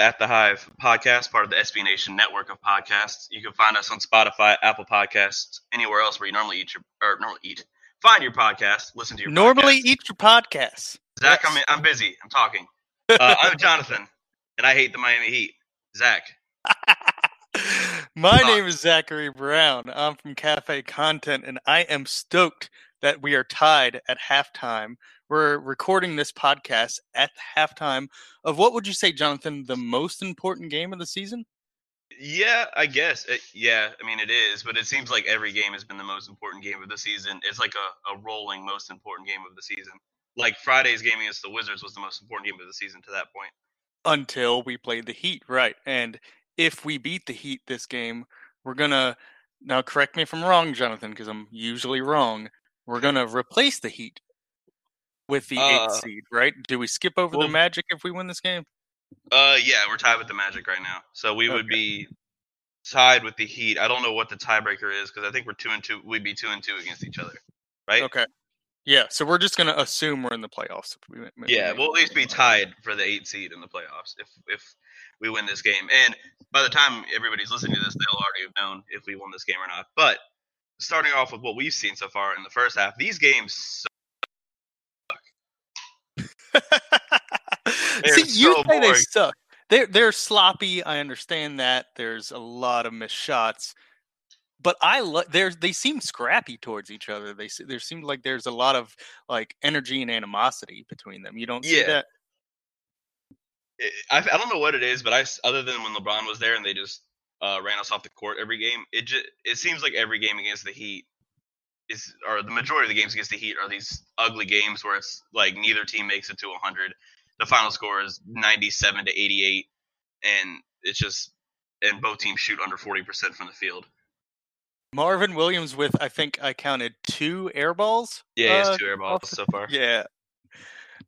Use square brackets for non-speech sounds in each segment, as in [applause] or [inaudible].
the At the Hive podcast, part of the SB Nation network of podcasts. You can find us on Spotify, Apple Podcasts, anywhere else where you normally eat your or normally eat. Find your podcast, listen to your Normally podcast. eat your podcasts. Zach, Yes. I'm I'm busy. I'm talking. Uh, I'm [laughs] Jonathan, and I hate the Miami Heat. Zach. [laughs] My name is Zachary Brown. I'm from Cafe Content, and I am stoked that we are tied at halftime. We're recording this podcast at halftime of what would you say, Jonathan, the most important game of the season? Yeah, I guess. It, yeah, I mean it is, but it seems like every game has been the most important game of the season. It's like a, a rolling most important game of the season. Like Friday's game against the Wizards was the most important game of the season to that point. Until we played the Heat, right? And if we beat the Heat this game, we're gonna now correct me if I'm wrong, Jonathan, because I'm usually wrong. We're [laughs] gonna replace the Heat with the Uh, eighth seed, right? Do we skip over well- the Magic if we win this game? Uh, yeah, we're tied with the Magic right now, so we would be tied with the Heat. I don't know what the tiebreaker is because I think we're two and two. We'd be two and two against each other, right? Okay. Yeah, so we're just gonna assume we're in the playoffs. If we, Yeah, we'll at least be tied for the eight seed in the playoffs if if we win this game. And by the time everybody's listening to this, they'll already have known if we won this game or not. But starting off with what we've seen so far in the first half, these games. [laughs] See, you so say they suck. They're they're sloppy. I understand that. There's a lot of missed shots, but I lo- there's they seem scrappy towards each other. They there seems like there's a lot of like energy and animosity between them. You don't see that. I, I don't know what it is, but I other than when LeBron was there and they just uh, ran us off the court every game, it just it seems like every game against the Heat is or the majority of the games against the Heat are these ugly games where it's like neither team makes it to 100. The final score is 97 to 88, and it's just and both teams shoot under 40 percent from the field. Marvin Williams with I think I counted two air balls. Yeah, uh, two air balls so far. Yeah,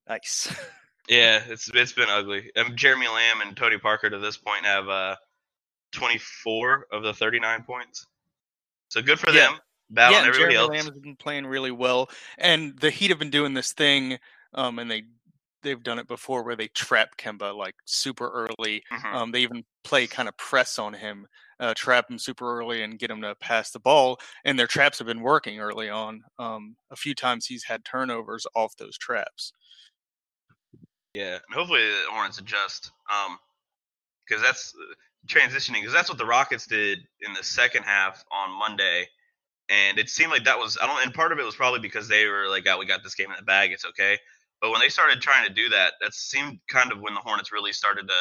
nice. [laughs] Yeah, it's it's been ugly. Um, Jeremy Lamb and Tony Parker to this point have uh, 24 of the 39 points. So good for Yeah. them. Battling yeah, and everybody Jeremy else. Lamb has been playing really well, and the Heat have been doing this thing, um, and they they've done it before where they trap Kemba like super early. Mhm. Um, they even play kind of press on him, uh, trap him super early, and get him to pass the ball. And their traps have been working early on. Um, a few times he's had turnovers off those traps. Yeah, and hopefully the Hornets adjust. Um, because that's uh, transitioning. Because that's what the Rockets did in the second half on Monday, and it seemed like that was I don't. And part of it was probably because they were like, "Oh, we got this game in the bag. It's okay." But when they started trying to do that, that seemed kind of when the Hornets really started to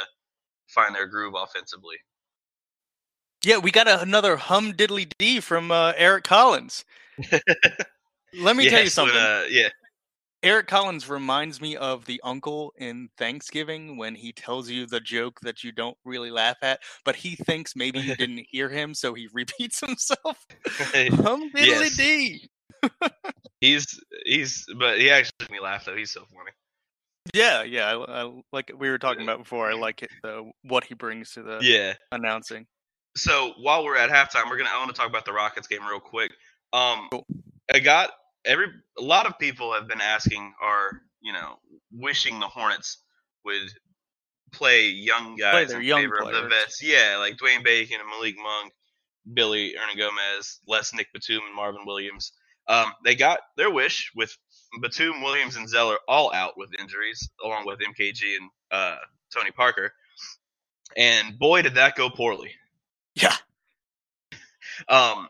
find their groove offensively. Yeah, we got a, another hum diddly d from uh, Eric Collins. [laughs] Let me tell you Yes, when, something. uh, yeah, Eric Collins reminds me of the uncle in Thanksgiving when he tells you the joke that you don't really laugh at, but he thinks maybe you [laughs] didn't hear him, so he [laughs] repeats himself. [laughs] Hum Yes. dee. he's he's but he actually made me laugh though. He's so funny. Yeah, yeah. I, I like we were talking about before. I like it though what he brings to the Yeah. announcing. So while we're at halftime, we're gonna I want to talk about the Rockets game real quick. Um, Cool. I got every a lot of people have been asking are you know wishing the Hornets would play young guys their in young favor of the players. vets. Yeah, like Dwayne Bacon and Malik Monk, Billy Hernangomez, Les Nick Batum and Marvin Williams. Um, they got their wish with Batum, Williams, and Zeller all out with injuries, along with MKG and uh, Tony Parker. And boy, did that go poorly. Yeah. Um,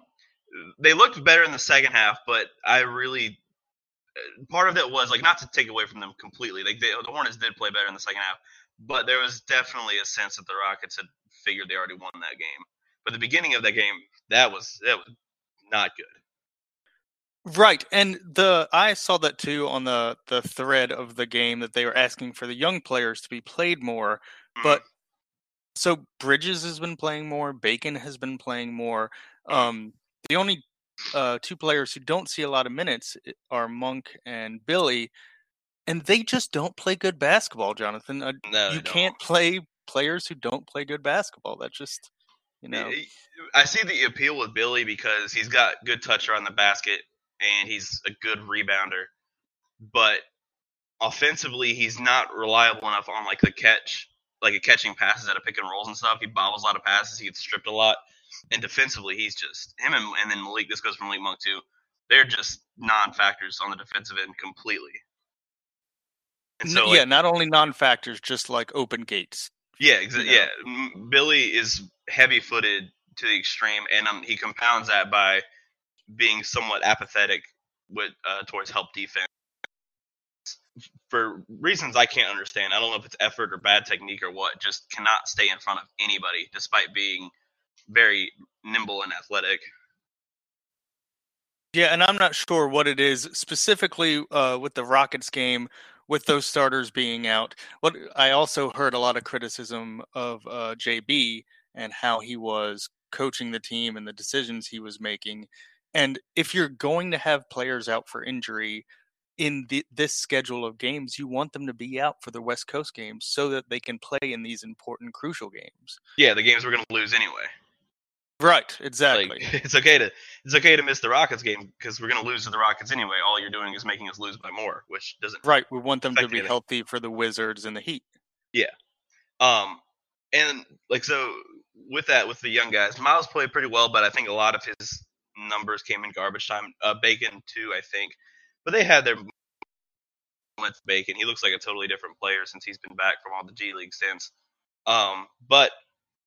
they looked better in the second half, but I really part of it was like not to take away from them completely. Like they, the Hornets did play better in the second half, but there was definitely a sense that the Rockets had figured they already won that game. But the beginning of that game, that was that was not good. Right, and the I saw that too on the the thread of the game that they were asking for the young players to be played more. Mhm. But so Bridges has been playing more, Bacon has been playing more. Um, the only uh, two players who don't see a lot of minutes are Monk and Billy, and they just don't play good basketball. Jonathan, uh, no, you can't play players who don't play good basketball. That's just you know. I- I see the appeal with Billy because he's got good touch around the basket and he's a good rebounder. But offensively, he's not reliable enough on like the catch, like a catching passes out of pick and rolls and stuff. He bobbles a lot of passes. He gets stripped a lot. And defensively, he's just him and, and then Malik. This goes from Malik Monk too. They're just non-factors on the defensive end completely. And so, like, yeah, not only non-factors, just like open gates. Yeah, exa- you know? yeah. Billy is heavy-footed to the extreme, and um, he compounds that by being somewhat apathetic with uh, towards help defense for reasons I can't understand. I don't know if it's effort or bad technique or what. Just cannot stay in front of anybody, despite being very nimble and athletic. Yeah, and I'm not sure what it is specifically uh, with the Rockets game, with those starters being out. What I also heard a lot of criticism of uh, JB and how he was coaching the team and the decisions he was making. And if you're going to have players out for injury in the, this schedule of games, you want them to be out for the West Coast games so that they can play in these important, crucial games. Yeah, the games we're going to lose anyway. Right, exactly. Like, [laughs] it's okay to it's okay to miss the Rockets game because we're going to lose to the Rockets anyway. All you're doing is making us lose by more, which doesn't. Right, we want them to be anything. healthy for the Wizards and the Heat. Yeah, um, and like so with that with the young guys, Miles played pretty well, but I think a lot of his numbers came in garbage time. Uh, Bacon too, I think, but they had their moments. Bacon, he looks like a totally different player since he's been back from all the G League since. Um, but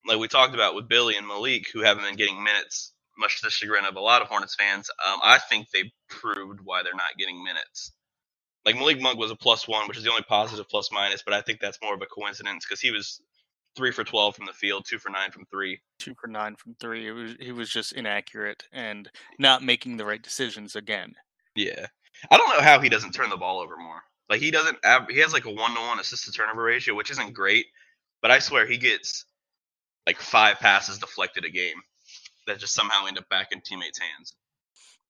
like we talked about with Billy and Malik, who haven't been getting minutes, much to the chagrin of a lot of Hornets fans. Um, I think they proved why they're not getting minutes. Like Malik Monk was a plus one, which is the only positive plus minus, but I think that's more of a coincidence because he was three for twelve from the field, two for nine from three. Two for nine from three. It was he was just inaccurate and not making the right decisions again. Yeah, I don't know how he doesn't turn the ball over more. Like he doesn't. Have, he has like a one to one assist to turnover ratio, which isn't great, but I swear he gets like five passes deflected a game that just somehow end up back in teammates' hands.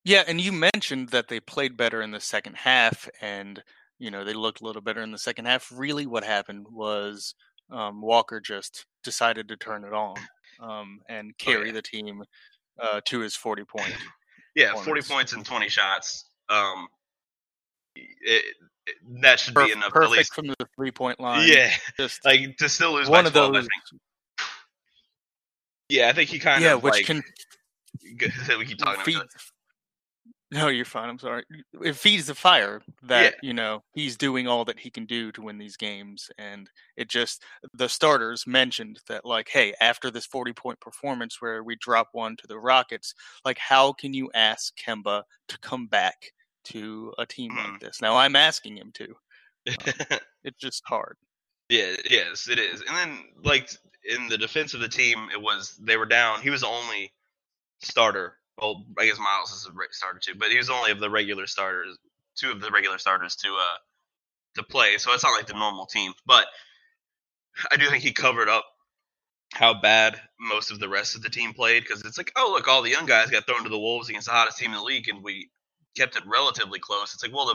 Yeah, and you mentioned that they played better in the second half, and you know they looked a little better in the second half. Really, what happened was um, Walker just decided to turn it on um, and oh, carry oh, yeah. the team uh, to his forty point. [laughs] yeah, forty points and twenty shots. Um, it, it, that should be enough. Perfect at least. from the three point line. Yeah, just like to still lose one of 12, those. Yeah, I think he kind of yeah, of which like, can [laughs] we keep talking feed, No, you're fine. I'm sorry. It feeds the fire that yeah. you know he's doing all that he can do to win these games, and it just the starters mentioned that like, hey, after this 40 point performance where we drop one to the Rockets, like, how can you ask Kemba to come back to a team mm. like this? Now I'm asking him to. Um, [laughs] it's just hard. Yeah, yes, it is. And then like in the defense of the team, it was they were down. He was the only starter. Well, I guess Miles is a starter too, but he was only of the regular starters, two of the regular starters to uh to play. So it's not like the normal team, but I do think he covered up how bad most of the rest of the team played because it's like, oh look, all the young guys got thrown to the wolves against the hottest team in the league, and we kept it relatively close. It's like, well,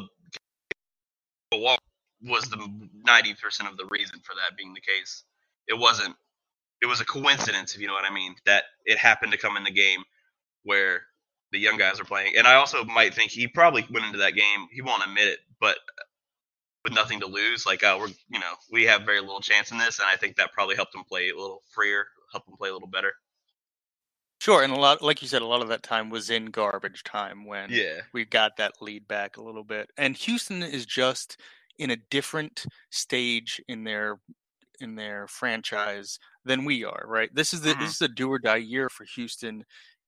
the was the ninety percent of the reason for that being the case. It wasn't it was a coincidence, if you know what I mean, that it happened to come in the game where the young guys are playing. And I also might think he probably went into that game. He won't admit it, but with nothing to lose, like uh, we're you know we have very little chance in this, and I think that probably helped him play a little freer, helped him play a little better. Sure, and a lot, like you said, a lot of that time was in garbage time when yeah. we got that lead back a little bit. And Houston is just in a different stage in their in their franchise than we are, right? This is the mm-hmm. this is a do or die year for Houston.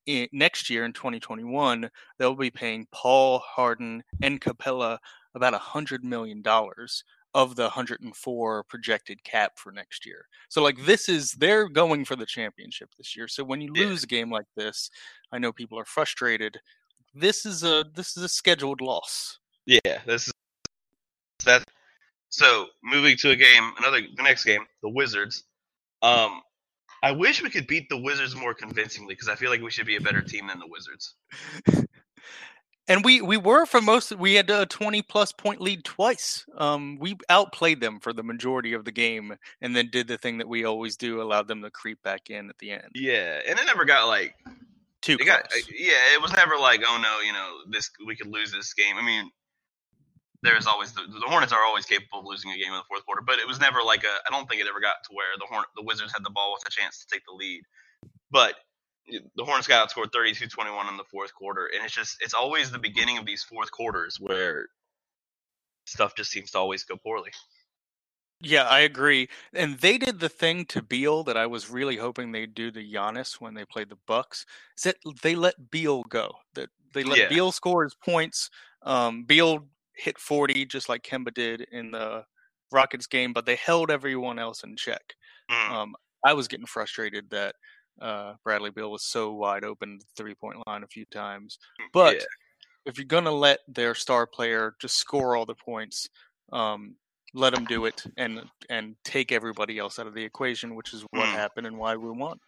In, next year in 2021, they'll be paying Paul Harden and Capela about a hundred million dollars of the 104 projected cap for next year. So like this is they're going for the championship this year. So when you yeah. lose a game like this, I know people are frustrated. This is a this is a scheduled loss. Yeah, this is that so moving to a game, another the next game, the Wizards. Um, I wish we could beat the Wizards more convincingly because I feel like we should be a better team than the Wizards. [laughs] and we we were for most. We had a twenty plus point lead twice. Um, we outplayed them for the majority of the game, and then did the thing that we always do, allowed them to creep back in at the end. Yeah, and it never got like too. Got, yeah, it was never like, oh no, you know, this we could lose this game. I mean, there's always the, the Hornets are always capable of losing a game in the fourth quarter, but it was never like a. I don't think it ever got to where the Horn the Wizards had the ball with a chance to take the lead, but the Hornets got outscored 32-21 in the fourth quarter, and it's just it's always the beginning of these fourth quarters where stuff just seems to always go poorly. Yeah, I agree. And they did the thing to Beal that I was really hoping they'd do to Giannis when they played the Bucks. Is that they let Beal go. That they let Yeah. Beal score his points. Um, Beal hit 40 just like Kemba did in the Rockets game, but they held everyone else in check. Mm. Um, I was getting frustrated that uh, Bradley Beal was so wide open the three point line a few times. But Yeah. if you're going to let their star player just score all the points, um, let him do it and and take everybody else out of the equation, which is what Mm. happened and why we won.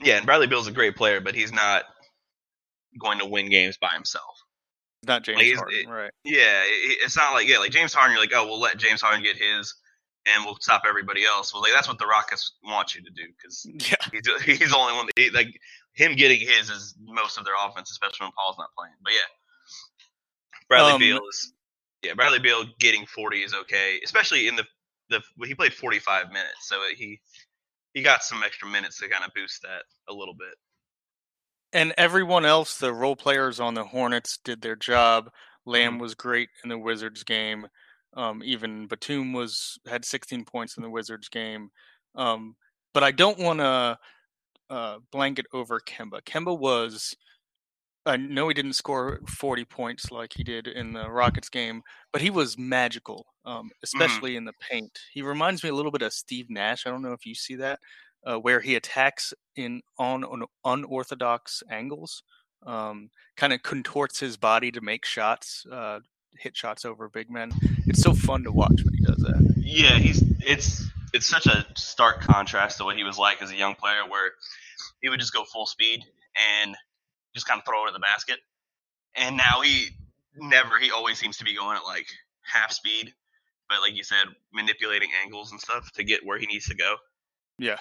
Yeah, and Bradley Beal's a great player, but he's not going to win games by himself. Not James Like, Harden, it- right? Yeah, it, it's not like yeah, like James Harden. You're like, oh, we'll let James Harden get his, and we'll stop everybody else. Well, like that's what the Rockets want you to do because [laughs] Yeah, he's he's the only one. That, he, like him getting his is most of their offense, especially when Paul's not playing. But yeah, Bradley Um, Beal is yeah, Bradley Beal getting 40 is okay, especially in the the he played 45 minutes, so he he got some extra minutes to kind of boost that a little bit. And everyone else, the role players on the Hornets did their job. Lamb Mhm. was great in the Wizards game. Um, even Batum was had 16 points in the Wizards game. Um, but I don't want to uh, blanket over Kemba. Kemba was. I know he didn't score 40 points like he did in the Rockets game, but he was magical, um, especially in the paint. He reminds me a little bit of Steve Nash. I don't know if you see that, uh, where he attacks in on, on unorthodox angles, um, kind of contorts his body to make shots, uh, hit shots over big men. It's so fun to watch when he does that. Yeah, he's it's it's such a stark contrast to what he was like as a young player, where he would just go full speed and just kind of throw it in the basket. And now he never he always seems to be going at like half speed, but like you said, manipulating angles and stuff to get where he needs to go. Yeah.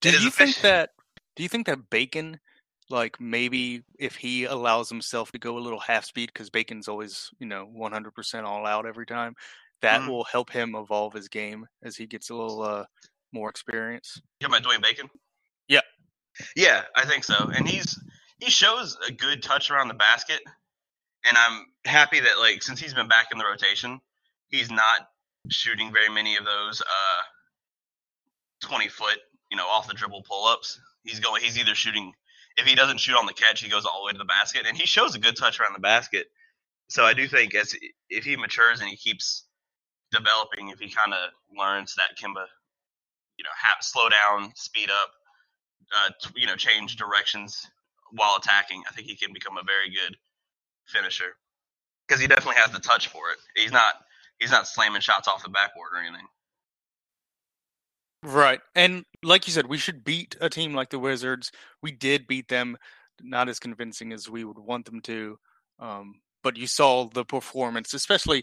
Do you think that? Do you think that Bacon, like maybe if he allows himself to go a little half speed, because Bacon's always you know 100% all out every time, that Mhm. will help him evolve his game as he gets a little uh, more experience. You talking about Dwayne Bacon? Yeah. Yeah, I think so. And he's he shows a good touch around the basket, and I'm happy that like since he's been back in the rotation, he's not shooting very many of those uh 20 foot, you know, off the dribble pull ups. He's going. He's either shooting. If he doesn't shoot on the catch, he goes all the way to the basket, and he shows a good touch around the basket. So I do think as if he matures and he keeps developing, if he kind of learns that Kemba, you know, ha- slow down, speed up, uh, you know, change directions while attacking, I think he can become a very good finisher because he definitely has the touch for it. He's not he's not slamming shots off the backboard or anything. Right. And like you said, we should beat a team like the Wizards. We did beat them, not as convincing as we would want them to. Um, but you saw the performance, especially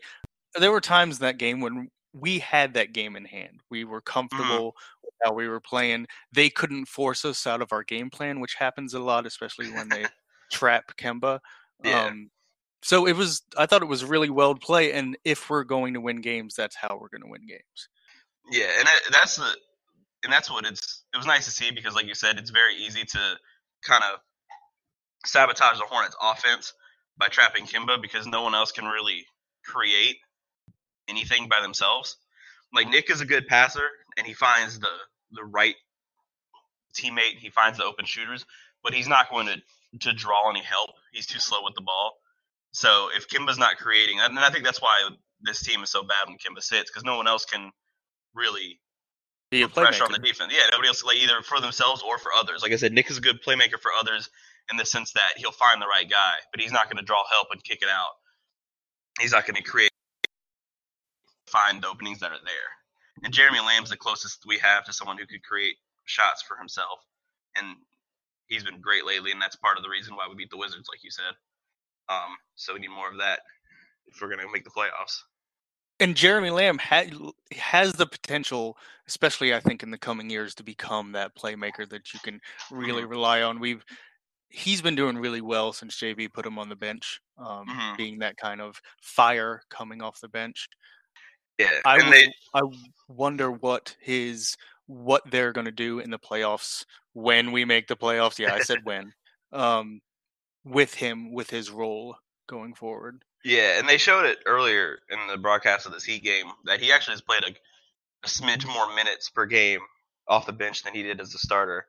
there were times in that game when we had that game in hand. We were comfortable with how we were playing. They couldn't force us out of our game plan, which happens a lot, especially when they [laughs] trap Kemba. Yeah. Um, so it was I thought it was really well played, and if we're going to win games, that's how we're going to win games. Yeah, and that, that's the and that's what it's. It was nice to see because, like you said, it's very easy to kind of sabotage the Hornets' offense by trapping Kemba because no one else can really create anything by themselves. Like Nick is a good passer and he finds the the right teammate. He finds the open shooters, but he's not going to to draw any help. He's too slow with the ball. So if Kemba's not creating, and I think that's why this team is so bad when Kemba sits because no one else can really Be a pressure on the defense. Yeah, nobody else like either for themselves or for others. Like I said, Nick is a good playmaker for others in the sense that he'll find the right guy, but he's not going to draw help and kick it out. He's not going to create find the openings that are there. And Jeremy Lamb's the closest we have to someone who could create shots for himself, and he's been great lately, and that's part of the reason why we beat the Wizards, like you said. Um, so we need more of that if we're going to make the playoffs. And Jeremy Lamb ha- has the potential, especially I think in the coming years, to become that playmaker that you can really rely on. We've he's been doing really well since JB put him on the bench, um, Mhm. being that kind of fire coming off the bench. Yeah, I they I wonder what his what they're going to do in the playoffs when we make the playoffs. Yeah, I said when. [laughs] Um, with him with his role going forward. yeah, and they showed it earlier in the broadcast of this Heat game that he actually has played a, a smidge more minutes per game off the bench than he did as a starter.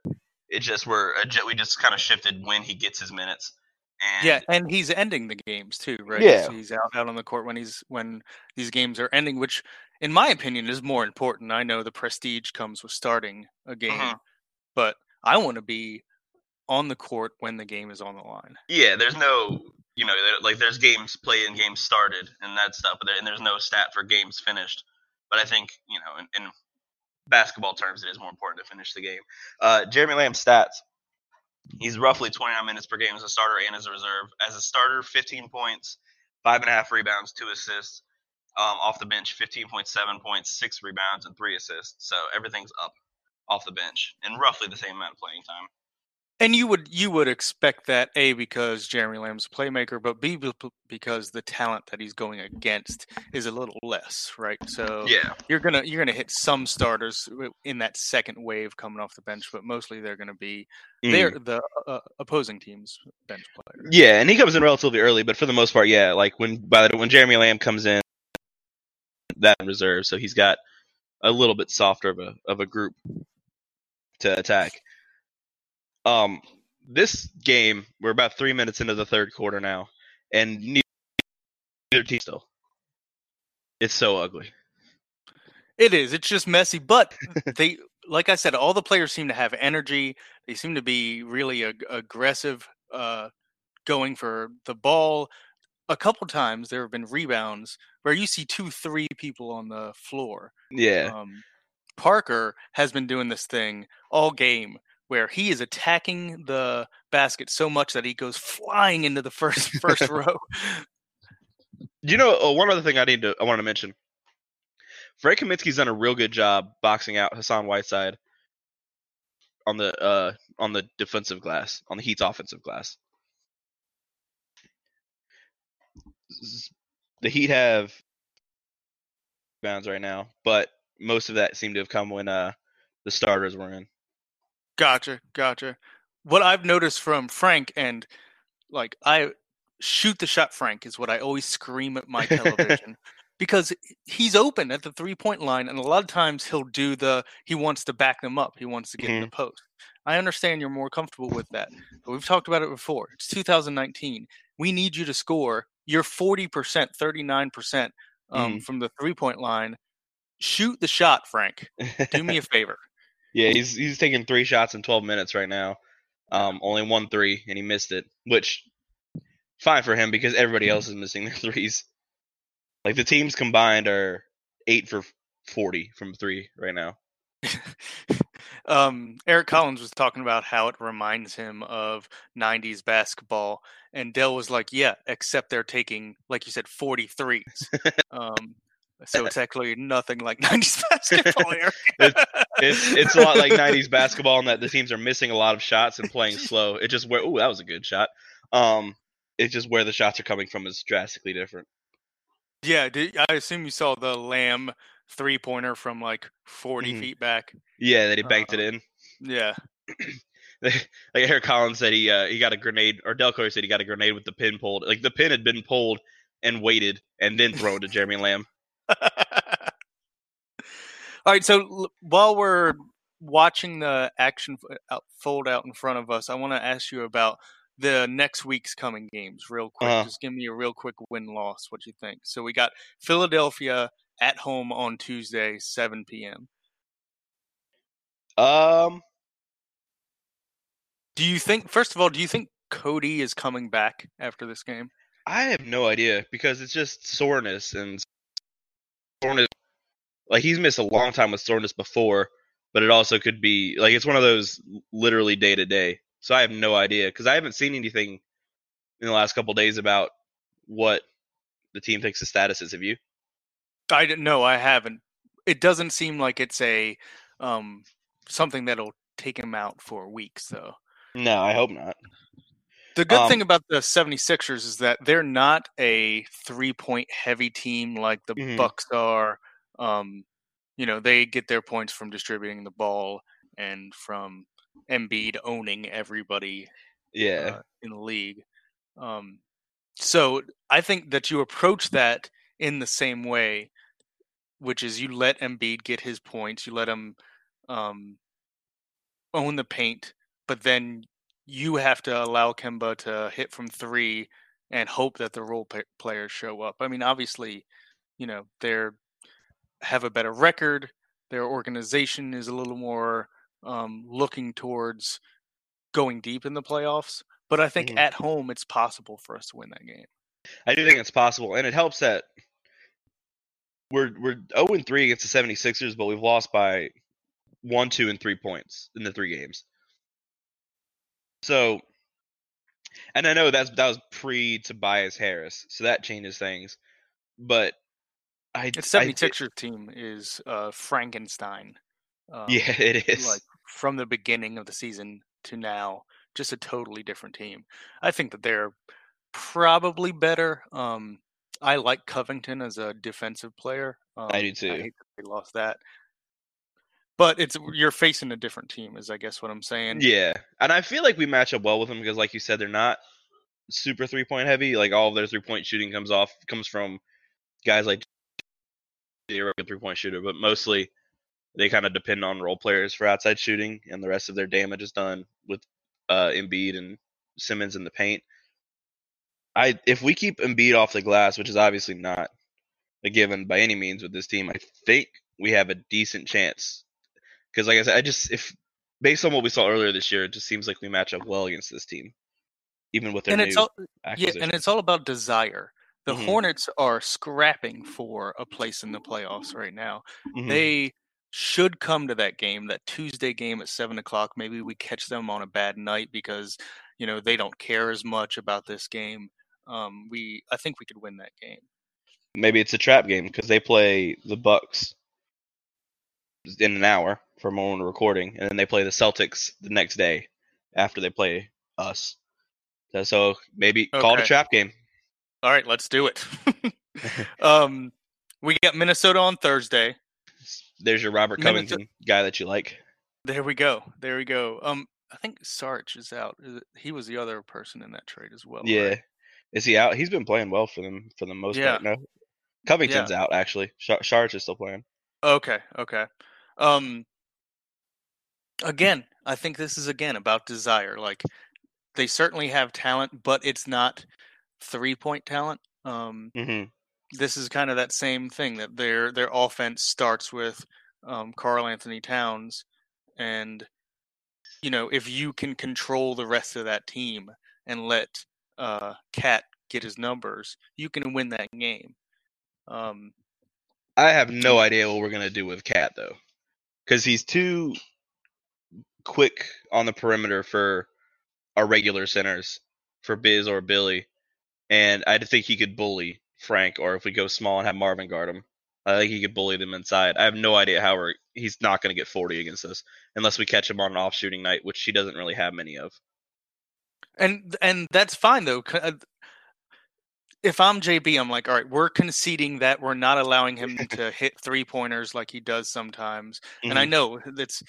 It just we're we just kind of shifted when he gets his minutes. And Yeah, and he's ending the games too, right? Yeah. So he's out, out on the court when he's when these games are ending, which in my opinion is more important. I know the prestige comes with starting a game, Mhm. but I want to be on the court when the game is on the line. Yeah, there's no, you know, like there's games played and games started and that stuff, but there, and there's no stat for games finished. But I think, you know, in, in basketball terms, it is more important to finish the game. Uh, Jeremy Lamb's stats. He's roughly 29 minutes per game as a starter and as a reserve. As a starter, 15 points, five and a half rebounds, two assists. Um, off the bench, 15.7 points, six rebounds, and three assists. So everything's up off the bench in roughly the same amount of playing time. And you would you would expect that a because Jeremy Lamb's a playmaker, but b because the talent that he's going against is a little less, right? So Yeah. you're gonna you're gonna hit some starters in that second wave coming off the bench, but mostly they're gonna be they're the uh, opposing team's bench players. Yeah, and he comes in relatively early, but for the most part, yeah, like when by the when Jeremy Lamb comes in, that in reserve, so he's got a little bit softer of a of a group to attack. Um, this game, we're about three minutes into the third quarter now, and neither, team still. It's so ugly. It is. It's just messy, but [laughs] they, like I said, all the players seem to have energy. They seem to be really ag- aggressive, uh, going for the ball. A couple times there have been rebounds where you see two, three people on the floor. Yeah, Um, Parker has been doing this thing all game where he is attacking the basket so much that he goes flying into the first [laughs] first [laughs] row. you know, uh, one other thing I need to I want to mention. Frank Kaminsky's done a real good job boxing out Hassan Whiteside on the uh on the defensive glass, on the Heat's offensive glass. The Heat have bounds right now, but most of that seemed to have come when uh the starters were in. Gotcha, gotcha. What I've noticed from Frank and like I shoot the shot Frank is what I always scream at my [laughs] television because he's open at the three point line and a lot of times he'll do the he wants to back them up. He wants to get in the post. I understand you're more comfortable with that. But we've talked about it before. It's 2019. We need you to score. You're 40%, 39% um, from the three point line. Shoot the shot, Frank. Do me a [laughs] favor. Yeah, he's he's taking three shots in 12 minutes right now. Um, only one three, and he missed it, which fine for him because everybody else is missing [laughs] their threes. Like the teams combined are eight for 40 from three right now. [laughs] um, Eric Collins was talking about how it reminds him of 90s basketball. And Dell was like, yeah, except they're taking, like you said, 43s. [laughs] um, so it's actually nothing like 90s basketball, Eric. It's it's a lot like 90s basketball in that the teams are missing a lot of shots and playing slow. It just where oh that was a good shot. Um, it's just where the shots are coming from is drastically different. yeah, did, I assume you saw the Lamb three pointer from like 40 Mhm. feet back. Yeah, that he banked it in. Yeah. [clears throat] like Eric Collins said he uh, he got a grenade, or Dell Curry said he got a grenade with the pin pulled. Like the pin had been pulled and weighted, and then thrown to Jeremy Lamb. [laughs] All right, so while we're watching the action fold out in front of us, I want to ask you about the next week's coming games real quick. Uh-huh. Just give me a real quick win loss. What you think? So we got Philadelphia at home on Tuesday, 7 p.m. Um, Do you think, first of all, do you think Cody is coming back after this game? I have no idea because it's just soreness and soreness. Like he's missed a long time with soreness before, but it also could be like it's one of those literally day to day. So I have no idea because I haven't seen anything in the last couple days about what the team thinks the status is. Have you? I didn't know. I haven't. It doesn't seem like it's a um, something that'll take him out for weeks, though. No, I hope not. The good Um, thing about the 76ers is that they're not a three point heavy team like the Mhm. Bucks are. Um, you know, they get their points from distributing the ball and from Embiid owning everybody Yeah. uh, in the league. Um, so I think that you approach that in the same way, which is you let Embiid get his points, you let him um, own the paint, but then you have to allow Kemba to hit from three and hope that the role players show up. I mean, obviously, you know they're have a better record. Their organization is a little more um, looking towards going deep in the playoffs. But I think Mhm. at home, it's possible for us to win that game. I do think it's possible, and it helps that we're we're 0 and 3 against the 76ers, but we've lost by one, two, and three points in the three games. So, and I know that's that was pre Tobias Harris, so that changes things. But I, The I thi- 76ers team is uh, Frankenstein. Um, yeah, [laughs] it is. like from the beginning of the season to now, just a totally different team. I think that they're probably better. Um, I like Covington as a defensive player. Um, I do too. I hate that they lost that, but it's you're facing a different team, is I guess what I'm saying. Yeah, and I feel like we match up well with them because, like you said, they're not super three point heavy. Like all of their three point shooting comes off comes from guys like zero three point shooter, but mostly they kind of depend on role players for outside shooting, and the rest of their damage is done with uh, Embiid and Simmons in the paint. I if we keep Embiid off the glass, which is obviously not a given by any means with this team, I think we have a decent chance. Because like I said, I just if based on what we saw earlier this year, it just seems like we match up well against this team, even with their and new it's all yeah, and it's all about desire. The Mhm. Hornets are scrapping for a place in the playoffs right now. Mhm. They should come to that game, that Tuesday game at seven o'clock. Maybe we catch them on a bad night because you know they don't care as much about this game. Um, we, I think we could win that game. Maybe it's a trap game because they play the Bucks in an hour from when we're recording, and then they play the Celtics the next day after they play us. So, so maybe call it a trap game. All right, let's do it. [laughs] [laughs] um, we got Minnesota on Thursday. There's your Robert Minnesota- Covington guy that you like. There we go. There we go. Um, I think Saric is out. He was the other person in that trade as well. right? yeah, is he out? He's been playing well for them for the most Yeah. part. No, Covington's out actually. Saric is still playing. Okay, okay. Um again, I think this is again about desire. Like they certainly have talent, but it's not three-point talent. Um hmm this is kind of that same thing that their their offense starts with um Karl Anthony Towns and you know, if you can control the rest of that team and let uh Cat get his numbers, you can win that game. Um I have no idea what we're gonna do with Cat though, because he's too quick on the perimeter for our regular centers, for Biz or Billy, and I think he could bully Frank. Or if we go small and have Marvin guard him, I think he could bully them inside. I have no idea how we're. He's not gonna get forty against us unless we catch him on an off shooting night, which he doesn't really have many of. and and that's fine though. uh, If I'm JB, I'm like, all right, we're conceding that we're not allowing him to hit three pointers like he does sometimes, and I Mhm. know that's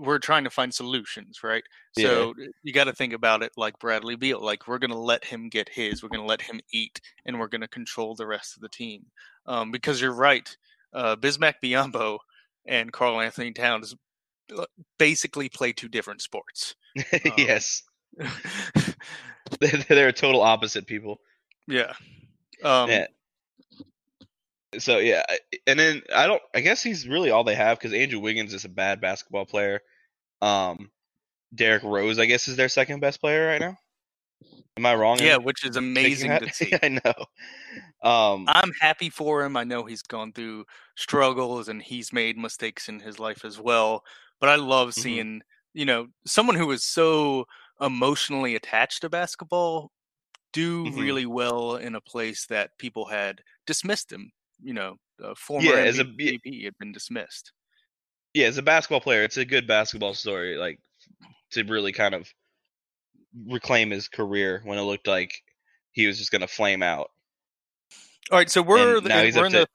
we're trying to find solutions, right? Yeah. So you got to think about it like Bradley Beal. Like we're going to let him get his, we're going to let him eat, and we're going to control the rest of the team. Um, because you're right, uh, Bismack Biyombo and Karl Anthony Towns uh, basically play two different sports. [laughs] Um, yes, [laughs] [laughs] they're total opposite people. yeah. Um, Yeah. So yeah, and then I don't. I guess he's really all they have because Andrew Wiggins is a bad basketball player. Um, Derrick Rose, I guess, is their second best player right now. Am I wrong? Yeah, which is [laughs] amazing to [laughs] see. I know. Um, I'm happy for him. I know he's gone through struggles and he's made mistakes in his life as well. But I love Mhm. seeing, you know, someone who is so emotionally attached to basketball do Mhm. really well in a place that people had dismissed him. You know, the former Yeah, as a- MVP had been dismissed. Yeah, as a basketball player, it's a good basketball story. Like to really kind of reclaim his career when it looked like he was just going to flame out. All right, so we're And now he's we're up in to-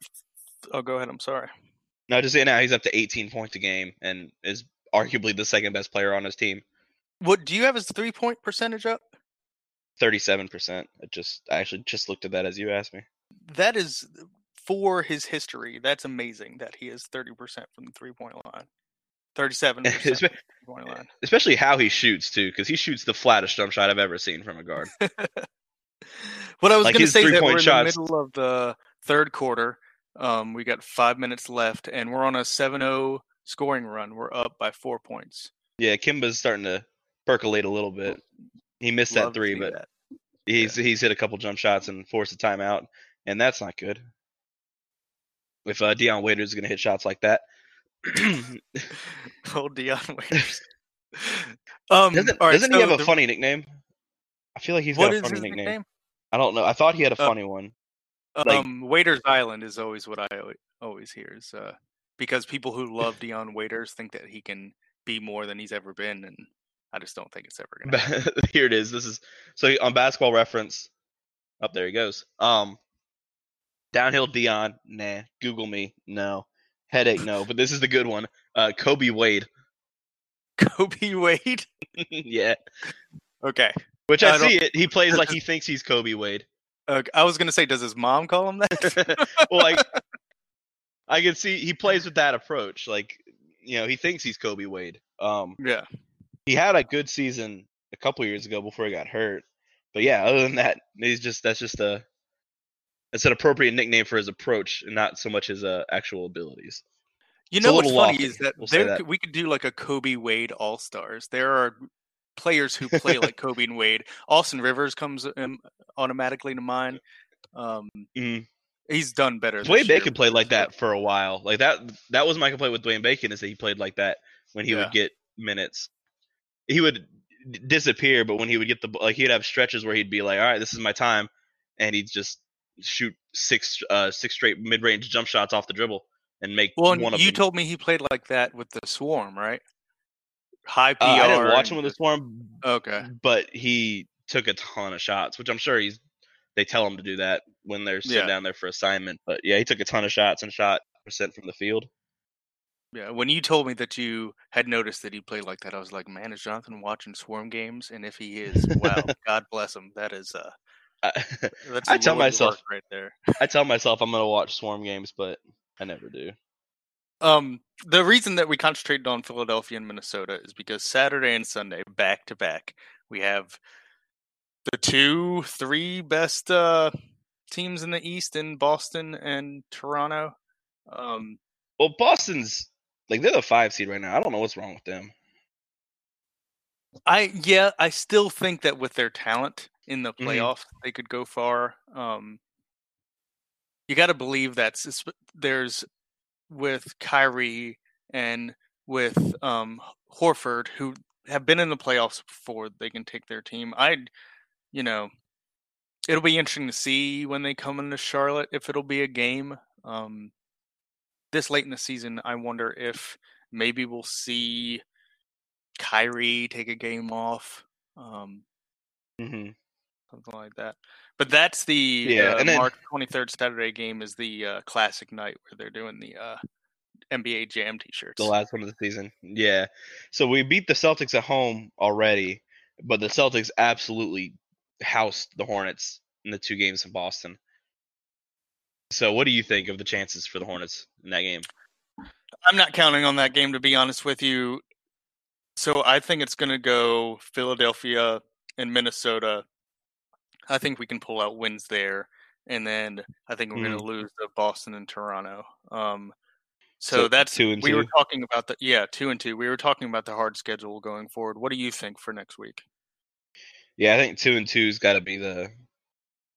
the. Oh, go ahead. I'm sorry. No, just now he's up to 18 points a game and is arguably the second best player on his team. What do you have his three point percentage up? 37%. I just I actually just looked at that as you asked me. That is for his history. That's amazing that he is thirty percent from the three point line. [laughs] Thirty-seven percent Espe- from the three point line. Especially how he shoots too cuz he shoots the flattest jump shot I've ever seen from a guard. [laughs] What I was Like going to say that we're three-point in the middle of the third quarter. Um, we got five minutes left, and we're on a 7-0 scoring run. We're up by four points. yeah, Kemba's starting to percolate a little bit. He missed Love that 3 but that. he's he's hit a couple jump shots and forced a timeout and that's not good. If uh, Dion Waiters is going to hit shots like that. old Dion [laughs] Waiters. um, Doesn't, right, doesn't he so have a the- funny nickname? I feel like he's got a funny nickname. nickname? I don't know. I thought he had a Uh, funny one. like- Um, Waiters Island is always what I always hear is uh, because people who love [laughs] Dion Waiters think that he can be more than he's ever been, and I just don't think it's ever gonna. [laughs] happen. Here it is. This is so on Basketball Reference. Up there he goes. Um, downhill Dion. Nah. Google me. No. Headache. No. But this is the good one. Uh, Kobe Wade. [laughs] Kobe Wade. [laughs] yeah. Okay. Which I I, see it. He plays like he thinks he's Kobe Wade. Uh, I was gonna say, does his mom call him that? [laughs] well, like I can see he plays with that approach. Like you know, he thinks he's Kobe Wade. Um, yeah. he had a good season a couple years ago before he got hurt. But yeah, other than that, he's just that's just a that's an appropriate nickname for his approach, and not so much his uh, actual abilities. You It's know what's funny lofty, is that we'll there that. we could do like a Kobe Wade All Stars. There are players who play like [laughs] Kobe and Wade. Austin Rivers comes um, automatically to mind. Um, Mhm. he's done better. Dwayne year, Bacon played like that for a while. Like that that was my complaint with Dwayne Bacon is that he played like that when he Yeah. would get minutes. He would d- disappear, but when he would get the like he'd have stretches where he'd be like, "All right, this is my time," and he'd just shoot six uh six straight mid range jump shots off the dribble and make Well, one of you them. told me he played like that with the Swarm, right? High PR. Uh, I didn't watch him with the Swarm, Okay. but he took a ton of shots, which I'm sure he's. They tell him to do that when they're sitting Yeah. down there for assignment. But yeah, he took a ton of shots and shot percent from the field. Yeah. When you told me that you had noticed that he played like that, I was like, man, is Jonathan watching Swarm games? And if he is, wow, [laughs] God bless him. That is uh, I, [laughs] that's I tell myself- right there. I tell myself I'm gonna watch Swarm games, but I never do. Um, the reason that we concentrated on Philadelphia and Minnesota is because Saturday and Sunday, back to back, we have the two, three best uh, teams in the East in Boston and Toronto. Um, Well, Boston's like they're the five seed right now. I don't know what's wrong with them. I yeah, I still think that with their talent in the Mhm. playoffs, they could go far. Um, you got to believe that there's with Kyrie and with um, Horford, who have been in the playoffs before, they can take their team. I'd, you know, it'll be interesting to see when they come into Charlotte if it'll be a game. Um, this late in the season, I wonder if maybe we'll see Kyrie take a game off, um, hmm something like that. But that's the Yeah, uh, then- March 23rd Saturday game is the uh, classic night where they're doing the uh, NBA Jam T-shirts. The last one of the season. Yeah. So we beat the Celtics at home already, but the Celtics absolutely housed the Hornets in the two games in Boston. So what do you think of the chances for the Hornets in that game? I'm not counting on that game to be honest with you. So I think it's going to go Philadelphia and Minnesota. I think we can pull out wins there, and then I think we're going to lose to Boston and Toronto. Um, so, So that's two and we were talking about the yeah two and two. We were talking about the hard schedule going forward. What do you think for next week? Yeah, I think two and two's got to be the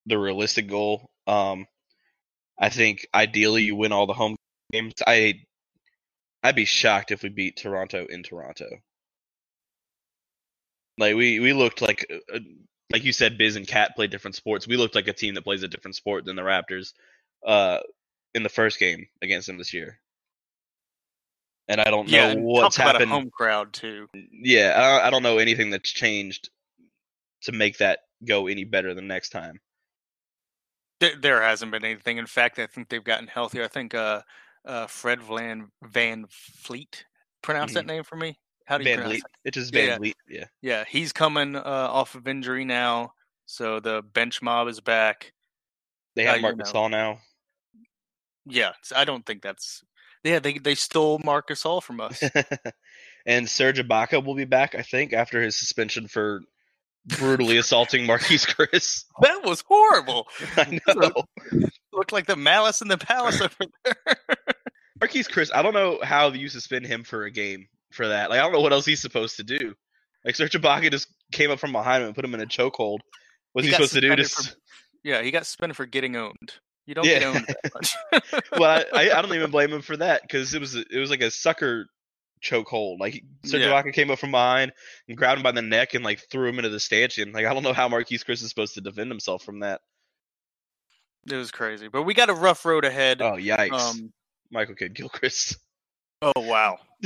the realistic goal. Um, I think ideally you win all the home games. I I'd be shocked if we beat Toronto in Toronto. Like we we looked like uh, uh, like you said, Biz and Cat play different sports. We looked like a team that plays a different sport than the Raptors uh, in the first game against them this year. And I don't know yeah, and what's about happened. a home crowd too. Yeah, I, I don't know anything that's changed to make that go any better the next time. There, there hasn't been anything. In fact, I think they've gotten healthier. I think uh, uh, Fred Van Van Fleet pronounce that name for me. How do you Van pronounce Vliet. it? It's just Van yeah. Vliet. Yeah. Yeah, he's coming uh, off of injury now, so the bench mob is back. They Uh, have you Marc know. Gasol now. Yeah, I don't think that's. Yeah, they they stole Marcus All from us. [laughs] and Serge Ibaka will be back, I think, after his suspension for brutally [laughs] assaulting Marquese Chriss. that was horrible. [laughs] I know. Looked like the malice in the palace over there. Marquese Chriss, I don't know how you suspend him for a game for that. Like I don't know what else he's supposed to do. Like Serge Ibaka just came up from behind him and put him in a chokehold. What's He he, supposed to do? Just [laughs] yeah, he got suspended for getting owned. You don't Yeah. get owned that much. [laughs] well, I, I don't even [laughs] blame him for that because it was it was like a sucker chokehold. Like Serge Yeah. Ibaka came up from behind and grabbed him by the neck and like threw him into the stanchion. Like I don't know how Marquese Chriss is supposed to defend himself from that. it was crazy, but we got a rough road ahead. Oh yikes! um, Michael Kidd Gilchrist. Oh wow. [laughs]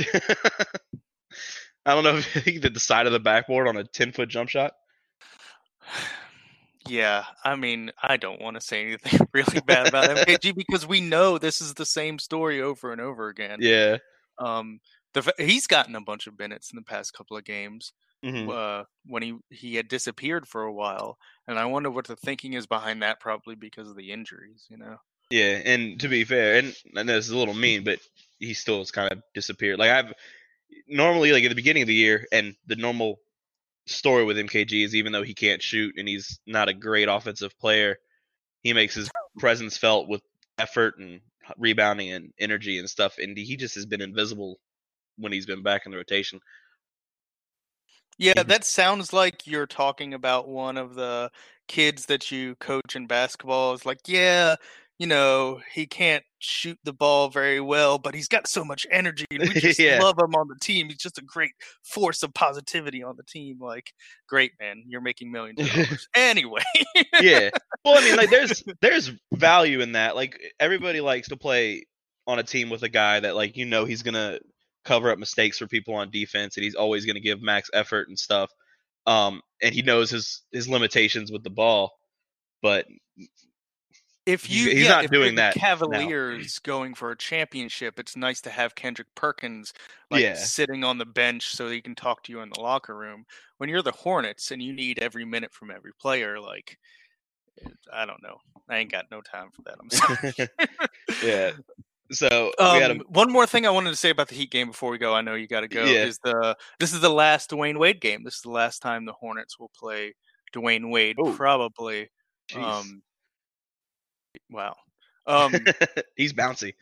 I don't know if he did the side of the backboard on a ten foot jump shot. [sighs] Yeah, I mean, I don't want to say anything [laughs] really bad about MKG [laughs] because we know this is the same story over and over again. Yeah. Um, the he's gotten a bunch of minutes in the past couple of games. Mhm. Uh, when he he had disappeared for a while, and I wonder what the thinking is behind that. Probably because of the injuries, you know. Yeah, and to be fair, and I know it's a little mean, but he still has kind of disappeared. Like I've normally like at the beginning of the year, and the normal story with MKG is even though he can't shoot and he's not a great offensive player, he makes his presence felt with effort and rebounding and energy and stuff, and he just has been invisible when he's been back in the rotation. Yeah, Mhm. that sounds like you're talking about one of the kids that you coach in basketball. It's like, yeah, you know, he can't shoot the ball very well, but he's got so much energy, and we [laughs] just Yeah. love him on the team. He's just a great force of positivity on the team. Like, great man, you're making millions of [laughs] dollars. [laughs] anyway, yeah. Well, I mean, like there's there's value in that. Like everybody likes to play on a team with a guy that like you know he's gonna cover up mistakes for people on defense and he's always gonna give max effort and stuff. Um, and he knows his his limitations with the ball, but if you he's yeah, not if doing the that now. Cavaliers going for a championship, it's nice to have Kendrick Perkins like Yeah. sitting on the bench so he can talk to you in the locker room. When you're the Hornets and you need every minute from every player, like I don't know, I ain't got no time for that. I'm sorry. [laughs] [laughs] yeah. So Um, we had a one more thing I wanted to say about the Heat game before we go. I know you got to go. Yeah. Is the this is the last Dwyane Wade game? This is the last time the Hornets will play Dwyane Wade, Oh. probably. Jeez. Um, wow. Um, [laughs] he's bouncy.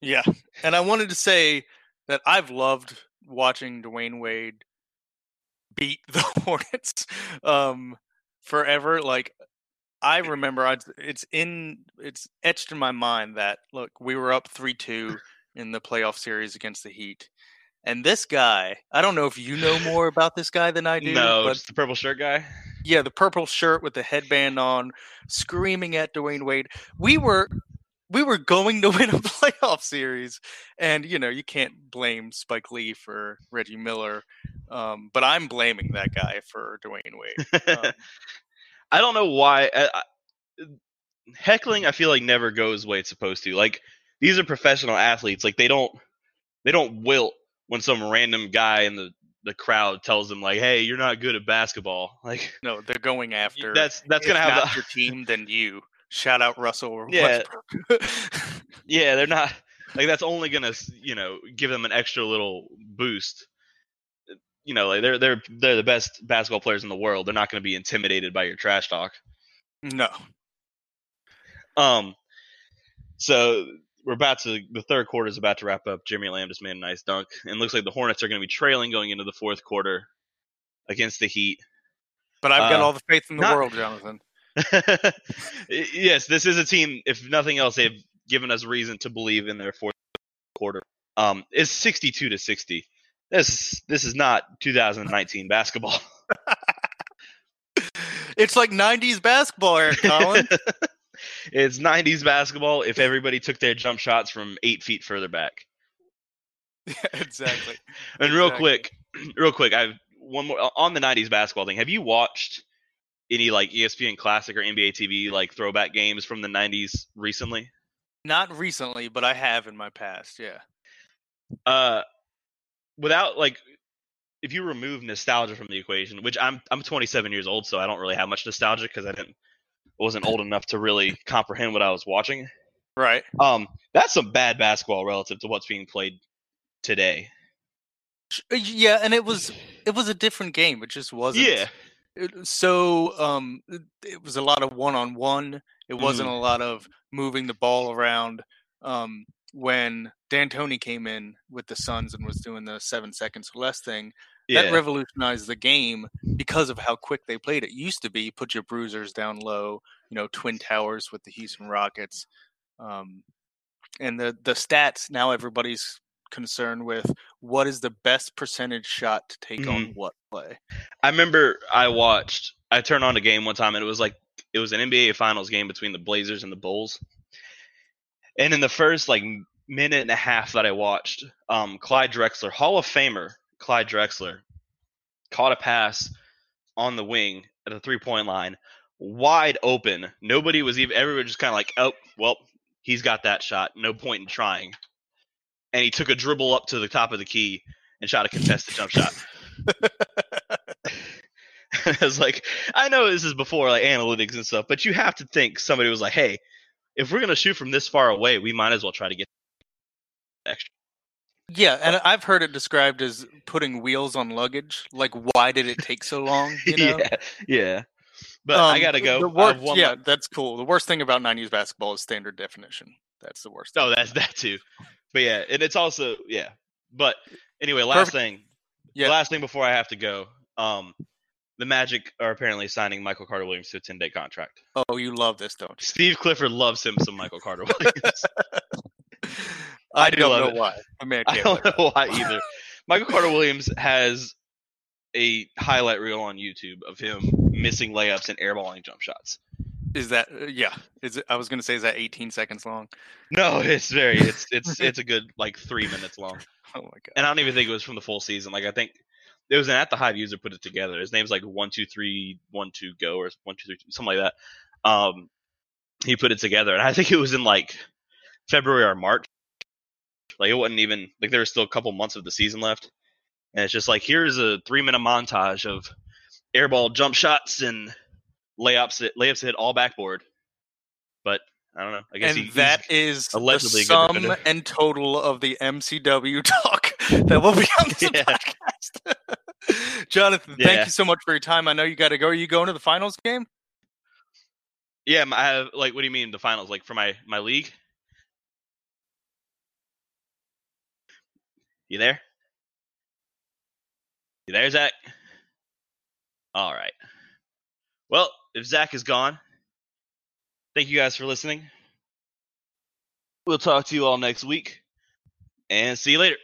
yeah, and I wanted to say that I've loved watching Dwyane Wade beat [laughs] the Hornets um, forever. Like I remember, I, it's in it's etched in my mind that look, we were up three two in the playoff series against the Heat, and this guy. I don't know if you know more about this guy than I do. no, but just the purple shirt guy. Yeah, the purple shirt with the headband on, screaming at Dwyane Wade. We were we were going to [laughs] win a playoff series, and you know you can't blame Spike Lee for Reggie Miller, um, but I'm blaming that guy for Dwyane Wade. Um, [laughs] I don't know why. I, I, heckling, I feel like never goes the way it's supposed to. Like these are professional athletes. Like they don't they don't wilt when some random guy in the the crowd tells them like, "Hey, you're not good at basketball." [laughs] Like no, they're going after. that's that's gonna have the your [laughs] team, then you. Shout out Russell Yeah. [laughs] Yeah. They're not like that's only gonna you know give them an extra little boost. You know, like they're they're they're the best basketball players in the world. They're not going to be intimidated by your trash talk. no, Um, so we're about to the third quarter is about to wrap up. Jeremy Lamb just made a nice dunk, and looks like the Hornets are going to be trailing going into the fourth quarter against the Heat. but I've got Uh, all the faith in the not- world, Jonathan. [laughs] yes, this is a team. If nothing else, they've given us reason to believe in their fourth quarter. Um, it's sixty-two to sixty. This this is not 2019 basketball. [laughs] It's like '90s basketball, Eric Collins. [laughs] it's 90s basketball. If everybody took their jump shots from eight feet further back. [laughs] yeah, exactly. [laughs] And real Exactly. quick, [clears throat] real quick, I've one more on the '90s basketball thing. Have you watched any like ESPN Classic or NBA TV like throwback games from the '90s recently? Not recently, but I have in my past. Yeah. Uh, without like, if you remove nostalgia from the equation, which I'm I'm 27 years old, so I don't really have much nostalgia because I didn't wasn't old enough to really comprehend what I was watching. Right. Um, that's some bad basketball relative to what's being played today. Uh, Yeah, and it was it was a different game. It just wasn't. Yeah, it- so um it- it was a lot of one on one it wasn't a lot of moving the ball around um when D'Antoni came in with the Suns and was doing the 7 seconds or less thing yeah, that revolutionized the game because of how quick they played it used to be put your bruisers down low you know twin towers with the Houston Rockets um and the the stats now everybody's concerned with what is the best percentage shot to take on what play I remember I watched. I turned on a game one time, and it was like it was an NBA Finals game between the Blazers and the Bulls. And in the first like minute and a half that I watched, um, Clyde Drexler, Hall of Famer Clyde Drexler, caught a pass on the wing at the three point line, wide open. Nobody was even. Everyone just kind of like, oh, well, he's got that shot. No point in trying. And he took a dribble up to the top of the key and shot a contested jump shot. [laughs] [laughs] I was like, I know this is before like analytics and stuff, but you have to think somebody was like, hey, if we're gonna shoot from this far away, we might as well try to get extra. Yeah, and I've heard it described as putting wheels on luggage. Like, why did it take so long? [laughs] You know? yeah, yeah. But I Um, gotta go. I worst, one yeah, that's cool. The worst thing about '90s basketball is standard definition. That's the worst. Oh, that's that too. But yeah, and it's also yeah. But anyway, last Perfect. thing. Yeah. Last thing before I have to go. Um, the Magic are apparently signing Michael Carter Williams to a ten day contract. Oh, you love this, don't you? Steve Clifford loves him some Michael Carter [laughs] Williams. [laughs] I, I do don't love know it. why. I mean, I don't know why either. [laughs] Michael Carter Williams has a highlight reel on YouTube of him missing layups and airballing jump shots. Is that uh, yeah? Is it, I was gonna say is that 18 seconds long? [laughs] No, it's very it's it's [laughs] it's a good like three minutes long. Oh my god. And I don't even think it was from the full season. Like I think it was an at the Hive user put it together. His name's like one two three one two go or one two three something like that. Um, he put it together, and I think it was in like February or March. Like it wasn't even like there was still a couple months of the season left, and it's just like here's a three minute montage of airball jump shots and layups that layups that hit all backboard. But I don't know. I guess and he, that is allegedly the sum and total of the MCW [laughs] talk that will be on this [laughs] Yeah. podcast. [laughs] Jonathan, Yeah. thank you so much for your time. I know you got to go. Are you going to the finals game? yeah. I have like what do you mean the finals? Like for my my league? You there? You there, Zach? All right. Well, if Zach is gone, thank you guys for listening. We'll talk to you all next week, and see you later.